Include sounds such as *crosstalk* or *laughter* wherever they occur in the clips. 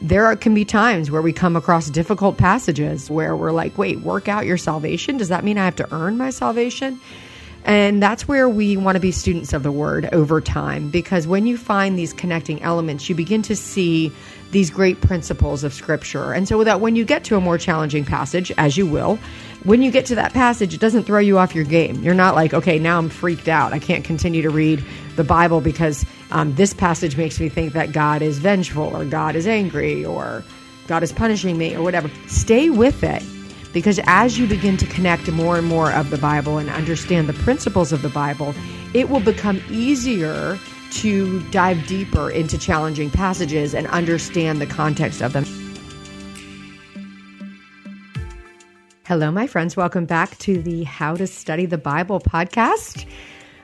there can be times where we come across difficult passages where we're like, wait, work out your salvation? Does that mean I have to earn my salvation? And that's where we want to be students of the word over time because when you find these connecting elements, you begin to see these great principles of scripture. And so that when you get to a more challenging passage, as you will, when you get to that passage, it doesn't throw you off your game. You're not like, okay, now I'm freaked out. I can't continue to read the Bible because um, this passage makes me think that God is vengeful or God is angry or God is punishing me or whatever. Stay with it because as you begin to connect more and more of the Bible and understand the principles of the Bible, it will become easier to dive deeper into challenging passages and understand the context of them. Hello, my friends. Welcome back to the How to Study the Bible podcast.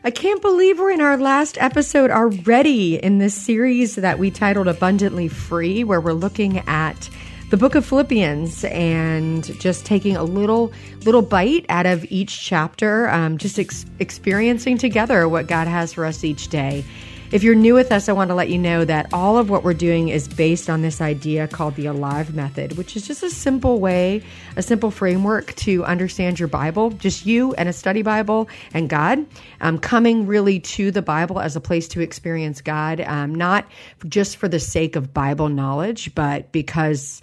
I can't believe we're in our last episode already in this series that we titled Abundantly Free, where we're looking at the book of Philippians and just taking a little little bite out of each chapter, um, just ex- experiencing together what God has for us each day. If you're new with us, I want to let you know that all of what we're doing is based on this idea called the Alive Method, which is just a simple way, a simple framework to understand your Bible, just you and a study Bible and God, um, coming really to the Bible as a place to experience God, um, not just for the sake of Bible knowledge, but because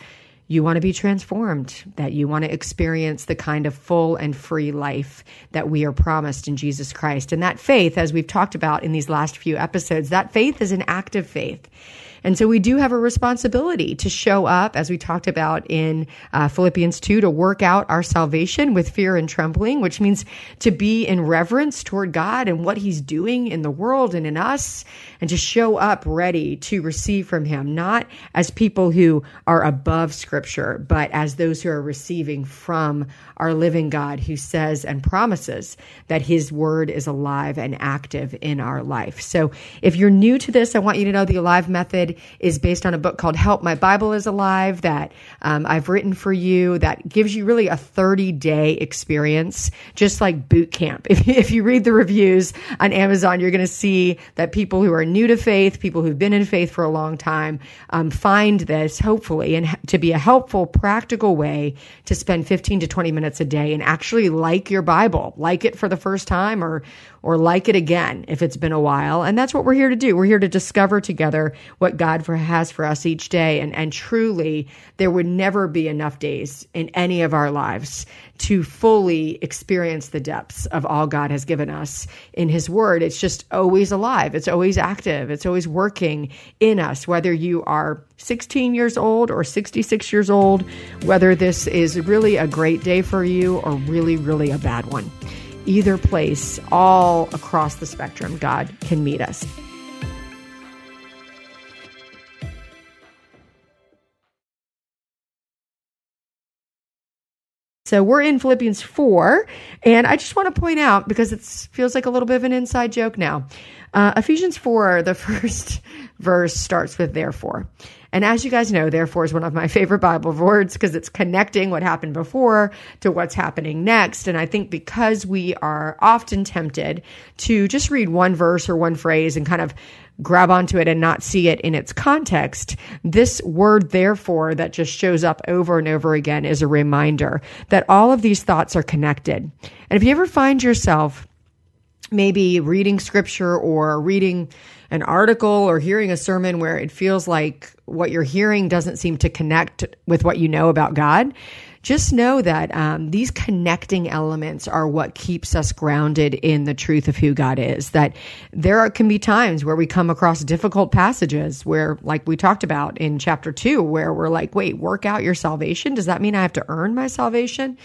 you want to be transformed, that you want to experience the kind of full and free life that we are promised in Jesus Christ. And that faith, as we've talked about in these last few episodes, that faith is an active faith. And so we do have a responsibility to show up, as we talked about in uh, Philippians 2, to work out our salvation with fear and trembling, which means to be in reverence toward God and what He's doing in the world and in us, and to show up ready to receive from Him, not as people who are above Scripture, but as those who are receiving from our living God who says and promises that His Word is alive and active in our life. So if you're new to this, I want you to know the Alive Method is based on a book called Help My Bible is Alive that um, I've written for you that gives you really a 30 day experience, just like boot camp. *laughs* If, if you read the reviews on Amazon, you're going to see that people who are new to faith, people who've been in faith for a long time, um, find this hopefully and to be a helpful, practical way to spend 15 to 20 minutes a day and actually like your Bible, like it for the first time or or like it again if it's been a while. And that's what we're here to do. We're here to discover together what God for, has for us each day. And, and truly, there would never be enough days in any of our lives to fully experience the depths of all God has given us in His Word. It's just always alive, it's always active, it's always working in us, whether you are 16 years old or 66 years old, whether this is really a great day for you or really, really a bad one either place, all across the spectrum, God can meet us. So we're in Philippians 4, and I just want to point out because it feels like a little bit of an inside joke now. Uh, Ephesians 4, the *laughs* first verse starts with therefore. And as you guys know, therefore is one of my favorite Bible words because it's connecting what happened before to what's happening next. And I think because we are often tempted to just read one verse or one phrase and kind of grab onto it and not see it in its context, this word therefore that just shows up over and over again is a reminder that all of these thoughts are connected. And if you ever find yourself maybe reading scripture or reading an article or hearing a sermon where it feels like what you're hearing doesn't seem to connect with what you know about God, just know that um, these connecting elements are what keeps us grounded in the truth of who God is. That there are, can be times where we come across difficult passages where, like we talked about in chapter two, where we're like, wait, work out your salvation. Does that mean I have to earn my salvation?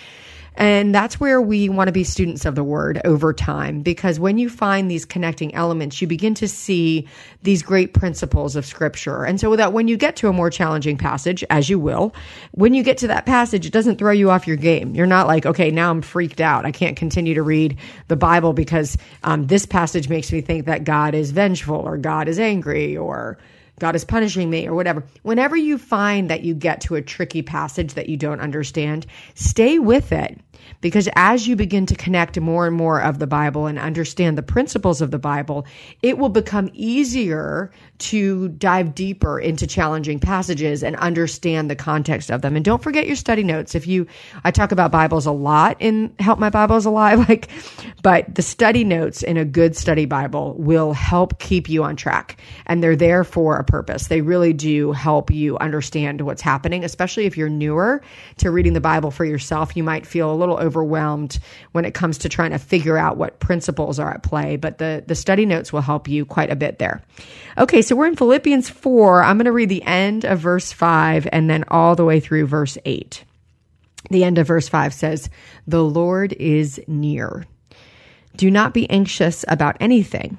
And that's where we want to be students of the word over time, because when you find these connecting elements, you begin to see these great principles of scripture. And so that when you get to a more challenging passage, as you will, when you get to that passage, it doesn't throw you off your game. You're not like, okay, now I'm freaked out. I can't continue to read the Bible because um, this passage makes me think that God is vengeful or God is angry or God is punishing me or whatever. Whenever you find that you get to a tricky passage that you don't understand, stay with it because as you begin to connect more and more of the Bible and understand the principles of the Bible, it will become easier to dive deeper into challenging passages and understand the context of them. And don't forget your study notes. If you, I talk about Bibles a lot in Help My Bible's Alive, *laughs* like, but the study notes in a good study Bible will help keep you on track. And they're there for a purpose. They really do help you understand what's happening, especially if you're newer to reading the Bible for yourself. You might feel a little overwhelmed when it comes to trying to figure out what principles are at play, but the, the study notes will help you quite a bit there. Okay, so we're in Philippians 4. I'm going to read the end of verse 5 and then all the way through verse 8. The end of verse 5 says, The Lord is near. Do not be anxious about anything,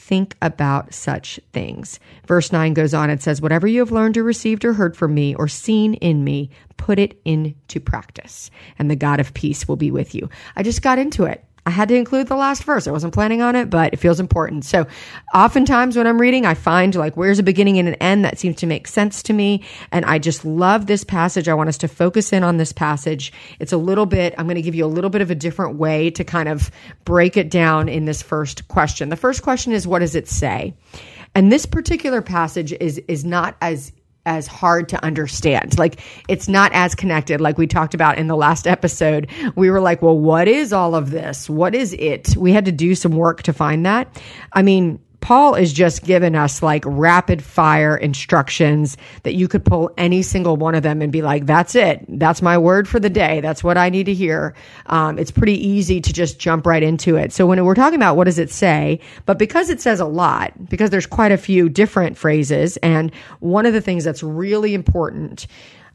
think about such things. Verse 9 goes on and says, Whatever you have learned or received or heard from me or seen in me, put it into practice, and the God of peace will be with you. I just got into it. I had to include the last verse. I wasn't planning on it, but it feels important. So oftentimes when I'm reading, I find like where's a beginning and an end that seems to make sense to me. And I just love this passage. I want us to focus in on this passage. It's a little bit, I'm going to give you a little bit of a different way to kind of break it down in this first question. The first question is, what does it say? And this particular passage is, is not as as hard to understand. Like it's not as connected like we talked about in the last episode. We were like, well, what is all of this? What is it? We had to do some work to find that. I mean, Paul is just giving us like rapid fire instructions that you could pull any single one of them and be like, that's it. That's my word for the day. That's what I need to hear. Um, it's pretty easy to just jump right into it. So when we're talking about what does it say, but because it says a lot, because there's quite a few different phrases, and one of the things that's really important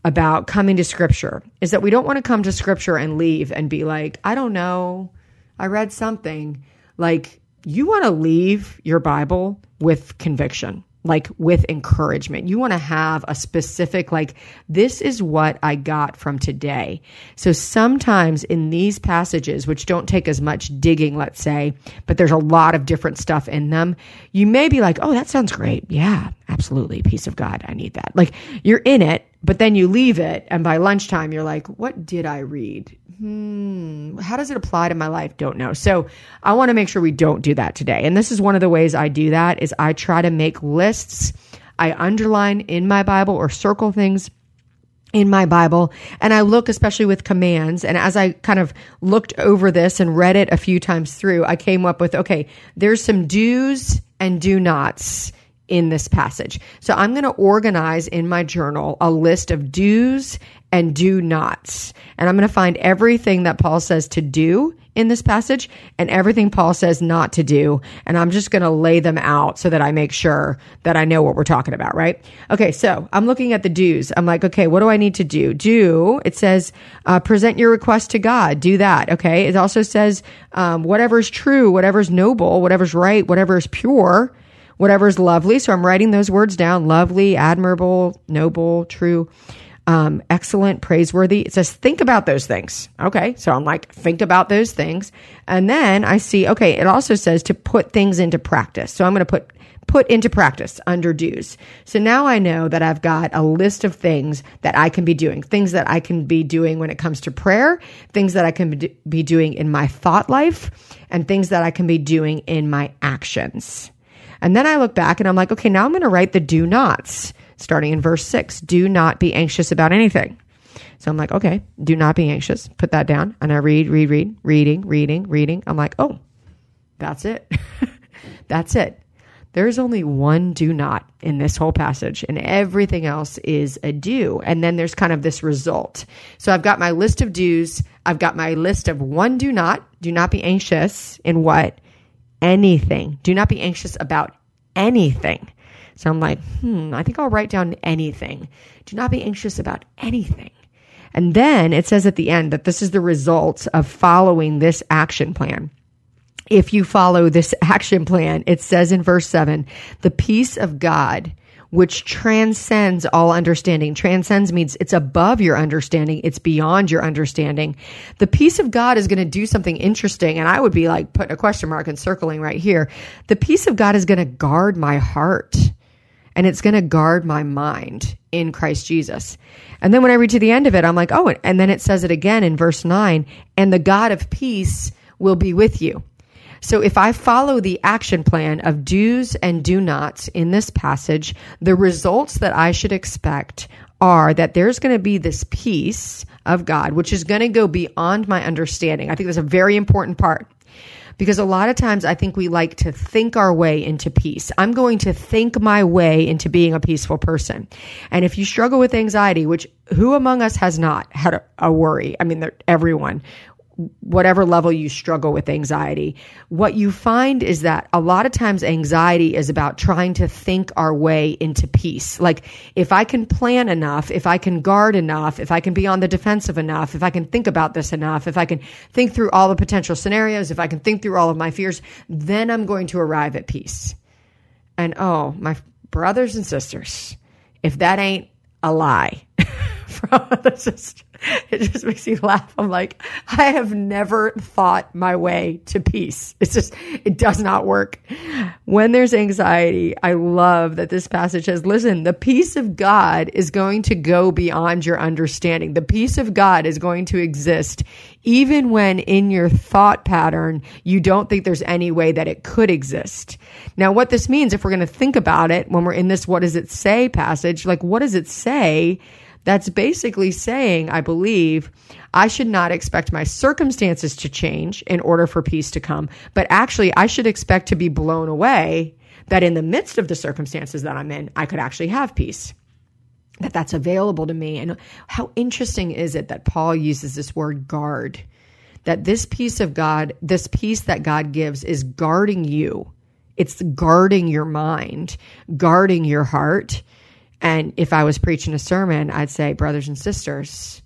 about coming to scripture is that we don't want to come to scripture and leave and be like, I don't know. I read something like, you want to leave your Bible with conviction, like with encouragement. You want to have a specific, like, this is what I got from today. So sometimes in these passages, which don't take as much digging, let's say, but there's a lot of different stuff in them, you may be like, oh, that sounds great. Yeah, absolutely. Peace of God. I need that. Like, you're in it, but then you leave it. And by lunchtime, you're like, what did I read? hmm, how does it apply to my life? Don't know. So I want to make sure we don't do that today. And this is one of the ways I do that is I try to make lists. I underline in my Bible or circle things in my Bible and I look especially with commands. And as I kind of looked over this and read it a few times through, I came up with, okay, there's some do's and do nots in this passage. So I'm going to organize in my journal a list of do's and do nots. And I'm going to find everything that Paul says to do in this passage and everything Paul says not to do. And I'm just going to lay them out so that I make sure that I know what we're talking about, right? Okay, so I'm looking at the do's. I'm like, okay, what do I need to do? Do, it says, uh, present your request to God. Do that, okay? It also says, um, whatever's true, whatever's noble, whatever's right, whatever's pure, whatever's lovely. So I'm writing those words down lovely, admirable, noble, true um, excellent, praiseworthy. It says, think about those things. Okay. So I'm like, think about those things. And then I see, okay, it also says to put things into practice. So I'm going to put, put into practice under do's. So now I know that I've got a list of things that I can be doing, things that I can be doing when it comes to prayer, things that I can be doing in my thought life, and things that I can be doing in my actions. And then I look back and I'm like, okay, now I'm going to write the do nots starting in verse 6. Do not be anxious about anything. So I'm like, okay, do not be anxious. Put that down. And I read, read, read, reading, reading, reading. I'm like, oh, that's it. *laughs* that's it. There's only one do not in this whole passage, and everything else is a do. And then there's kind of this result. So I've got my list of do's. I've got my list of one do not. Do not be anxious in what? Anything. Do not be anxious about anything. So I'm like, hmm, I think I'll write down anything. Do not be anxious about anything. And then it says at the end that this is the result of following this action plan. If you follow this *laughs* action plan, it says in verse 7 the peace of God, which transcends all understanding. Transcends means it's above your understanding, it's beyond your understanding. The peace of God is going to do something interesting. And I would be like putting a question mark and circling right here. The peace of God is going to guard my heart and it's going to guard my mind in Christ Jesus. And then when I read to the end of it, I'm like, oh, and then it says it again in verse 9, and the God of peace will be with you. So if I follow the action plan of do's and do nots in this passage, the results that I should expect are that there's going to be this peace of God, which is going to go beyond my understanding. I think that's a very important part because a lot of times I think we like to think our way into peace. I'm going to think my way into being a peaceful person. And if you struggle with anxiety, which who among us has not had a, a worry? I mean, everyone whatever level you struggle with anxiety, what you find is that a lot of times anxiety is about trying to think our way into peace. Like, if I can plan enough, if I can guard enough, if I can be on the defensive enough, if I can think about this enough, if I can think through all the potential scenarios, if I can think through all of my fears, then I'm going to arrive at peace. And oh, my brothers and sisters, if that ain't a lie, *laughs* from just it just makes me laugh. I'm like, I have never thought my way to peace. It's just, it does not work. When there's anxiety, I love that this passage says, listen, the peace of God is going to go beyond your understanding. The peace of God is going to exist even when in your thought pattern, you don't think there's any way that it could exist. Now, what this means, if we're going to think about it when we're in this, what does it say passage, like, what does it say? That's basically saying, I believe, I should not expect my circumstances to change in order for peace to come, but actually, I should expect to be blown away that in the midst of the circumstances that I'm in, I could actually have peace. That that's available to me. And how interesting is it that Paul uses this word guard? That this peace of God, this peace that God gives is guarding you. It's guarding your mind, guarding your heart and if I was preaching a sermon, I'd say, brothers and sisters,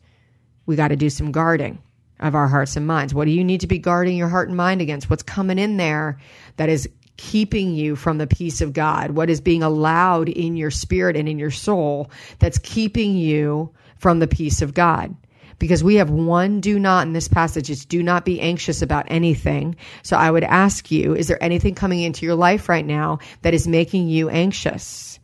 we got to do some guarding of our hearts and minds. What do you need to be guarding your heart and mind against? What's coming in there that is keeping you from the peace of God? What is being allowed in your spirit and in your soul that's keeping you from the peace of God? Because we have one do not in this passage. It's do not be anxious about anything. So I would ask you, is there anything coming into your life right now that is making you anxious?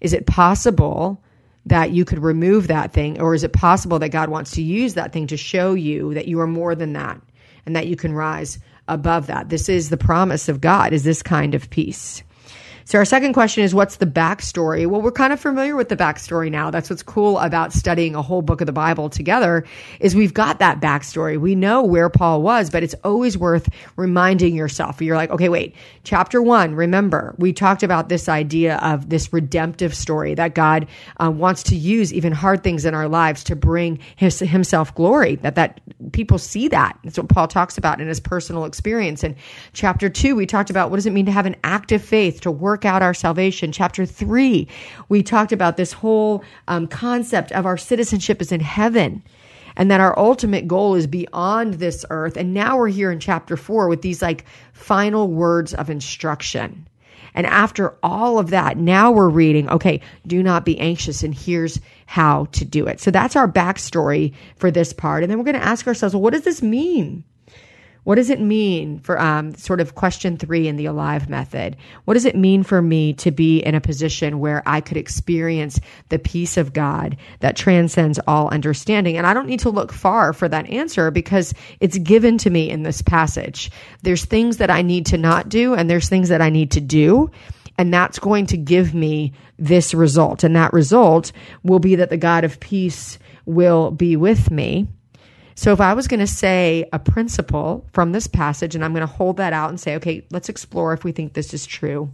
Is it possible that you could remove that thing? Or is it possible that God wants to use that thing to show you that you are more than that and that you can rise above that? This is the promise of God, is this kind of peace. So our second question is what's the backstory? Well, we're kind of familiar with the backstory now. That's what's cool about studying a whole book of the Bible together is we've got that backstory. We know where Paul was, but it's always worth reminding yourself. You're like, okay, wait, chapter one, remember, we talked about this idea of this redemptive story that God uh, wants to use even hard things in our lives to bring his, himself glory, that, that people see that. That's what Paul talks about in his personal experience. In chapter two, we talked about what does it mean to have an active faith, to work work out our salvation. Chapter three, we talked about this whole um, concept of our citizenship is in heaven and that our ultimate goal is beyond this earth. And now we're here in chapter four with these like final words of instruction. And after all of that, now we're reading, okay, do not be anxious, and here's how to do it. So that's our backstory for this part. And then we're going to ask ourselves, well, what does this mean? What does it mean for um, sort of question three in the alive method? What does it mean for me to be in a position where I could experience the peace of God that transcends all understanding? And I don't need to look far for that answer because it's given to me in this passage. There's things that I need to not do, and there's things that I need to do. And that's going to give me this result. And that result will be that the God of peace will be with me. So if I was going to say a principle from this passage, and I'm going to hold that out and say, okay, let's explore if we think this is true.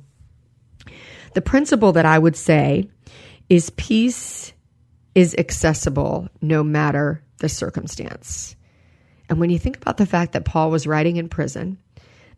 The principle that I would say is peace is accessible no matter the circumstance. And when you think about the fact that Paul was writing in prison,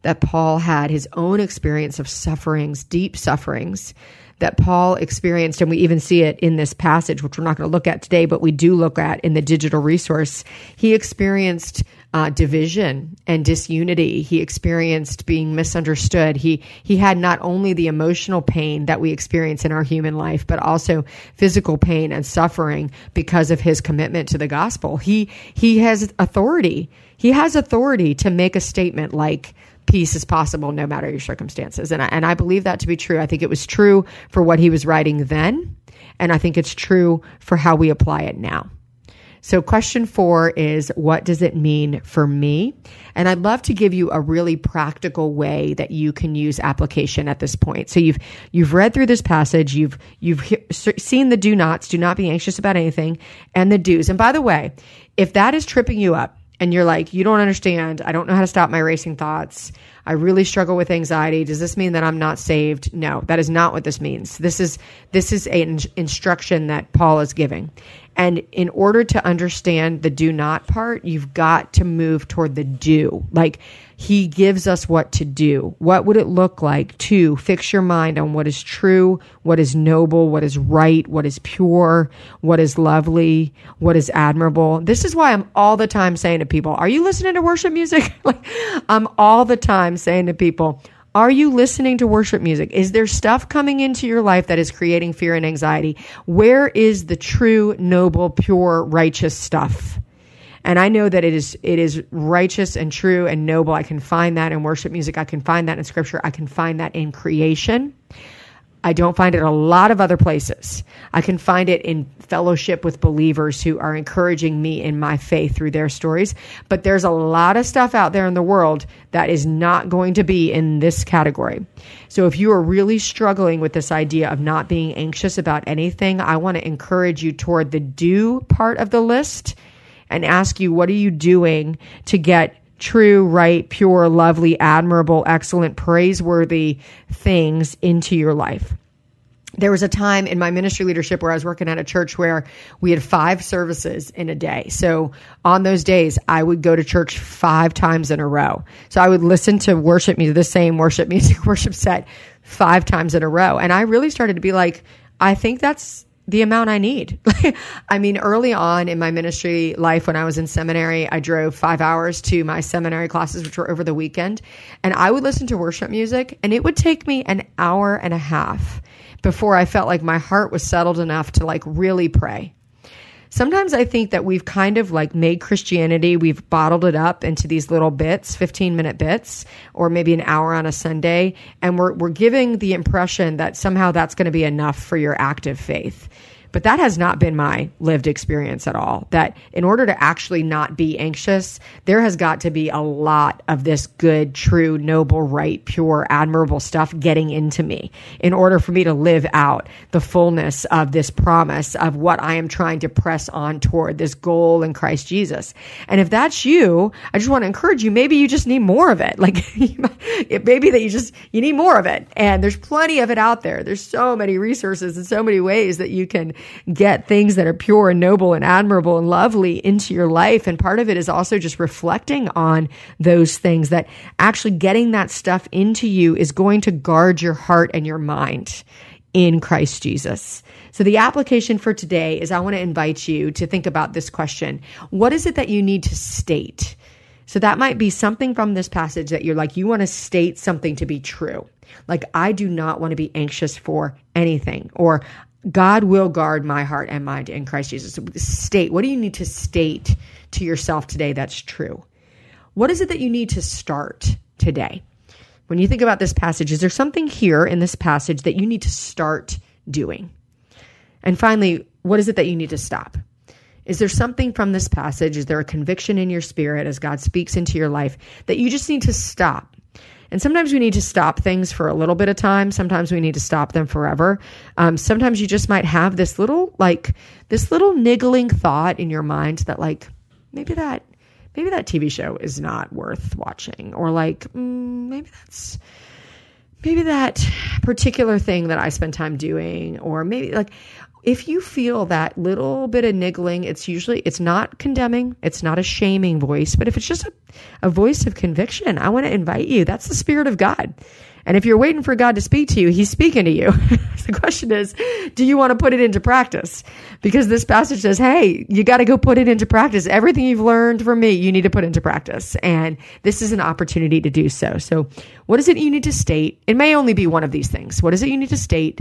that Paul had his own experience of sufferings, deep sufferings, that Paul experienced, and we even see it in this passage, which we're not going to look at today, but we do look at in the digital resource. He experienced uh, division and disunity. He experienced being misunderstood. He he had not only the emotional pain that we experience in our human life, but also physical pain and suffering because of his commitment to the gospel. He he has authority. He has authority to make a statement like peace is possible no matter your circumstances. And I, and I believe that to be true. I think it was true for what he was writing then, and I think it's true for how we apply it now. So, question four is what does it mean for me? And I'd love to give you a really practical way that you can use application at this point. So you've you've read through this passage, you've you've seen the do nots, do not be anxious about anything, and the do's. And by the way, if that is tripping you up, and you're like, you don't understand. I don't know how to stop my racing thoughts. I really struggle with anxiety. Does this mean that I'm not saved? No, that is not what this means. This is this is an instruction that Paul is giving. And in order to understand the do not part, you've got to move toward the do. Like he gives us what to do. What would it look like to fix your mind on what is true, what is noble, what is right, what is pure, what is lovely, what is admirable? This is why I'm all the time saying to people, Are you listening to worship music? *laughs* like, I'm all the time saying to people, are you listening to worship music? Is there stuff coming into your life that is creating fear and anxiety? Where is the true, noble, pure, righteous stuff? And I know that it is it is righteous and true and noble. I can find that in worship music. I can find that in scripture. I can find that in creation. I don't find it a lot of other places. I can find it in fellowship with believers who are encouraging me in my faith through their stories. But there's a lot of stuff out there in the world that is not going to be in this category. So if you are really struggling with this idea of not being anxious about anything, I want to encourage you toward the do part of the list and ask you, what are you doing to get true, right, pure, lovely, admirable, excellent, praiseworthy things into your life. There was a time in my ministry leadership where I was working at a church where we had five services in a day. So on those days, I would go to church five times in a row. So I would listen to worship music, the same worship *laughs* music, worship set five times in a row. And I really started to be like, I think that's the amount I need. *laughs* I mean, early on in my ministry life, when I was in seminary, I drove five hours to my seminary classes, which were over the weekend, and I would listen to worship music, and it would take me an hour and a half before I felt like my heart was settled enough to like really pray sometimes I think that we've kind of like made Christianity, we've bottled it up into these little bits, 15 minute bits, or maybe an hour on a Sunday. And we're, we're giving the impression that somehow that's going to be enough for your active faith. But that has not been my lived experience at all. That in order to actually not be anxious, there has got to be a lot of this good, true, noble, right, pure, admirable stuff getting into me in order for me to live out the fullness of this promise of what I am trying to press on toward this goal in Christ Jesus. And if that's you, I just want to encourage you, maybe you just need more of it. *laughs* Like maybe that you just, you need more of it. And there's plenty of it out there. There's so many resources and so many ways that you can get things that are pure and noble and admirable and lovely into your life. And part of it is also just reflecting on those things that actually getting that stuff into you is going to guard your heart and your mind in Christ Jesus. So the application for today is I want to invite you to think about this question. What is it that you need to state? So that might be something from this passage that you're like, you want to state something to be true. Like, I do not want to be anxious for anything, or God will guard my heart and mind in Christ Jesus. State, what do you need to state to yourself today that's true? What is it that you need to start today? When you think about this passage, is there something here in this passage that you need to start doing? And finally, what is it that you need to stop? Is there something from this passage? Is there a conviction in your spirit as God speaks into your life that you just need to stop and sometimes we need to stop things for a little bit of time. Sometimes we need to stop them forever. Um, sometimes you just might have this little, like, this little niggling thought in your mind that, like, maybe that, maybe that TV show is not worth watching. Or, like, mm, maybe that's, maybe that particular thing that I spend time doing, or maybe like if you feel that little bit of niggling, it's usually it's not condemning, it's not a shaming voice, but if it's just a, a voice of conviction, I want to invite you. That's the spirit of God. And if you're waiting for God to speak to you, He's speaking to you. *laughs* the question is, do you want to put it into practice? Because this passage says, hey, you got to go put it into practice. Everything you've learned from me, you need to put into practice. And this is an opportunity to do so. So, what is it you need to state? It may only be one of these things. What is it you need to state?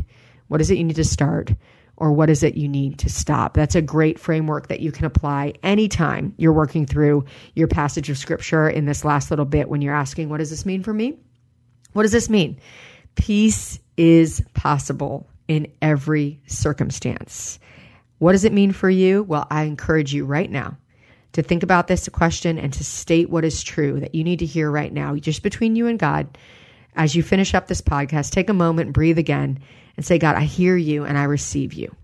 What is it you need to start? Or what is it you need to stop? That's a great framework that you can apply anytime you're working through your passage of scripture in this last little bit when you're asking, what does this mean for me? What does this mean? Peace is possible in every circumstance. What does it mean for you? Well, I encourage you right now to think about this question and to state what is true that you need to hear right now, just between you and God. As you finish up this podcast, take a moment, breathe again, and say, God, I hear you and I receive you.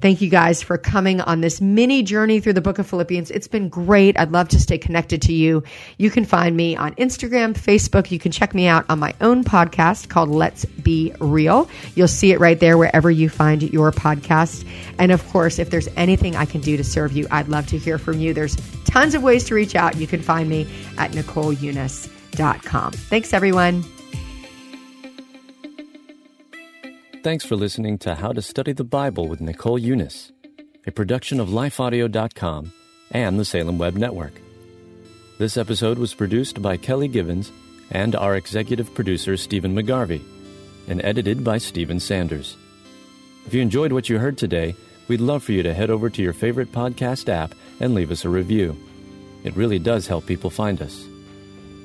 Thank you guys for coming on this mini journey through the book of Philippians. It's been great. I'd love to stay connected to you. You can find me on Instagram, Facebook. You can check me out on my own podcast called Let's Be Real. You'll see it right there wherever you find your podcast. And of course, if there's anything I can do to serve you, I'd love to hear from you. There's tons of ways to reach out. You can find me at NicoleUnice.com. Thanks, everyone. Thanks for listening to How to Study the Bible with Nicole Unice, a production of lifeaudio.com and the Salem Web Network. This episode was produced by Kelly Givens and our executive producer, Stephen McGarvey, and edited by Stephen Sanders. If you enjoyed what you heard today, we'd love for you to head over to your favorite podcast app and leave us a review. It really does help people find us.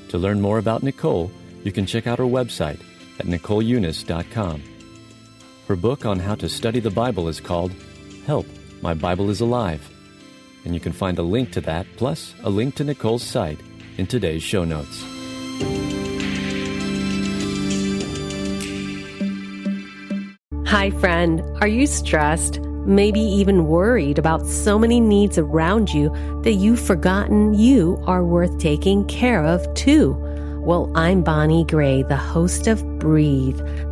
To learn more about Nicole, you can check out her website at NicoleUnice.com. Her book on how to study the Bible is called Help, My Bible is Alive. And you can find a link to that, plus a link to Nicole's site, in today's show notes. Hi, friend. Are you stressed? Maybe even worried about so many needs around you that you've forgotten you are worth taking care of too? Well, I'm Bonnie Gray, the host of Breathe,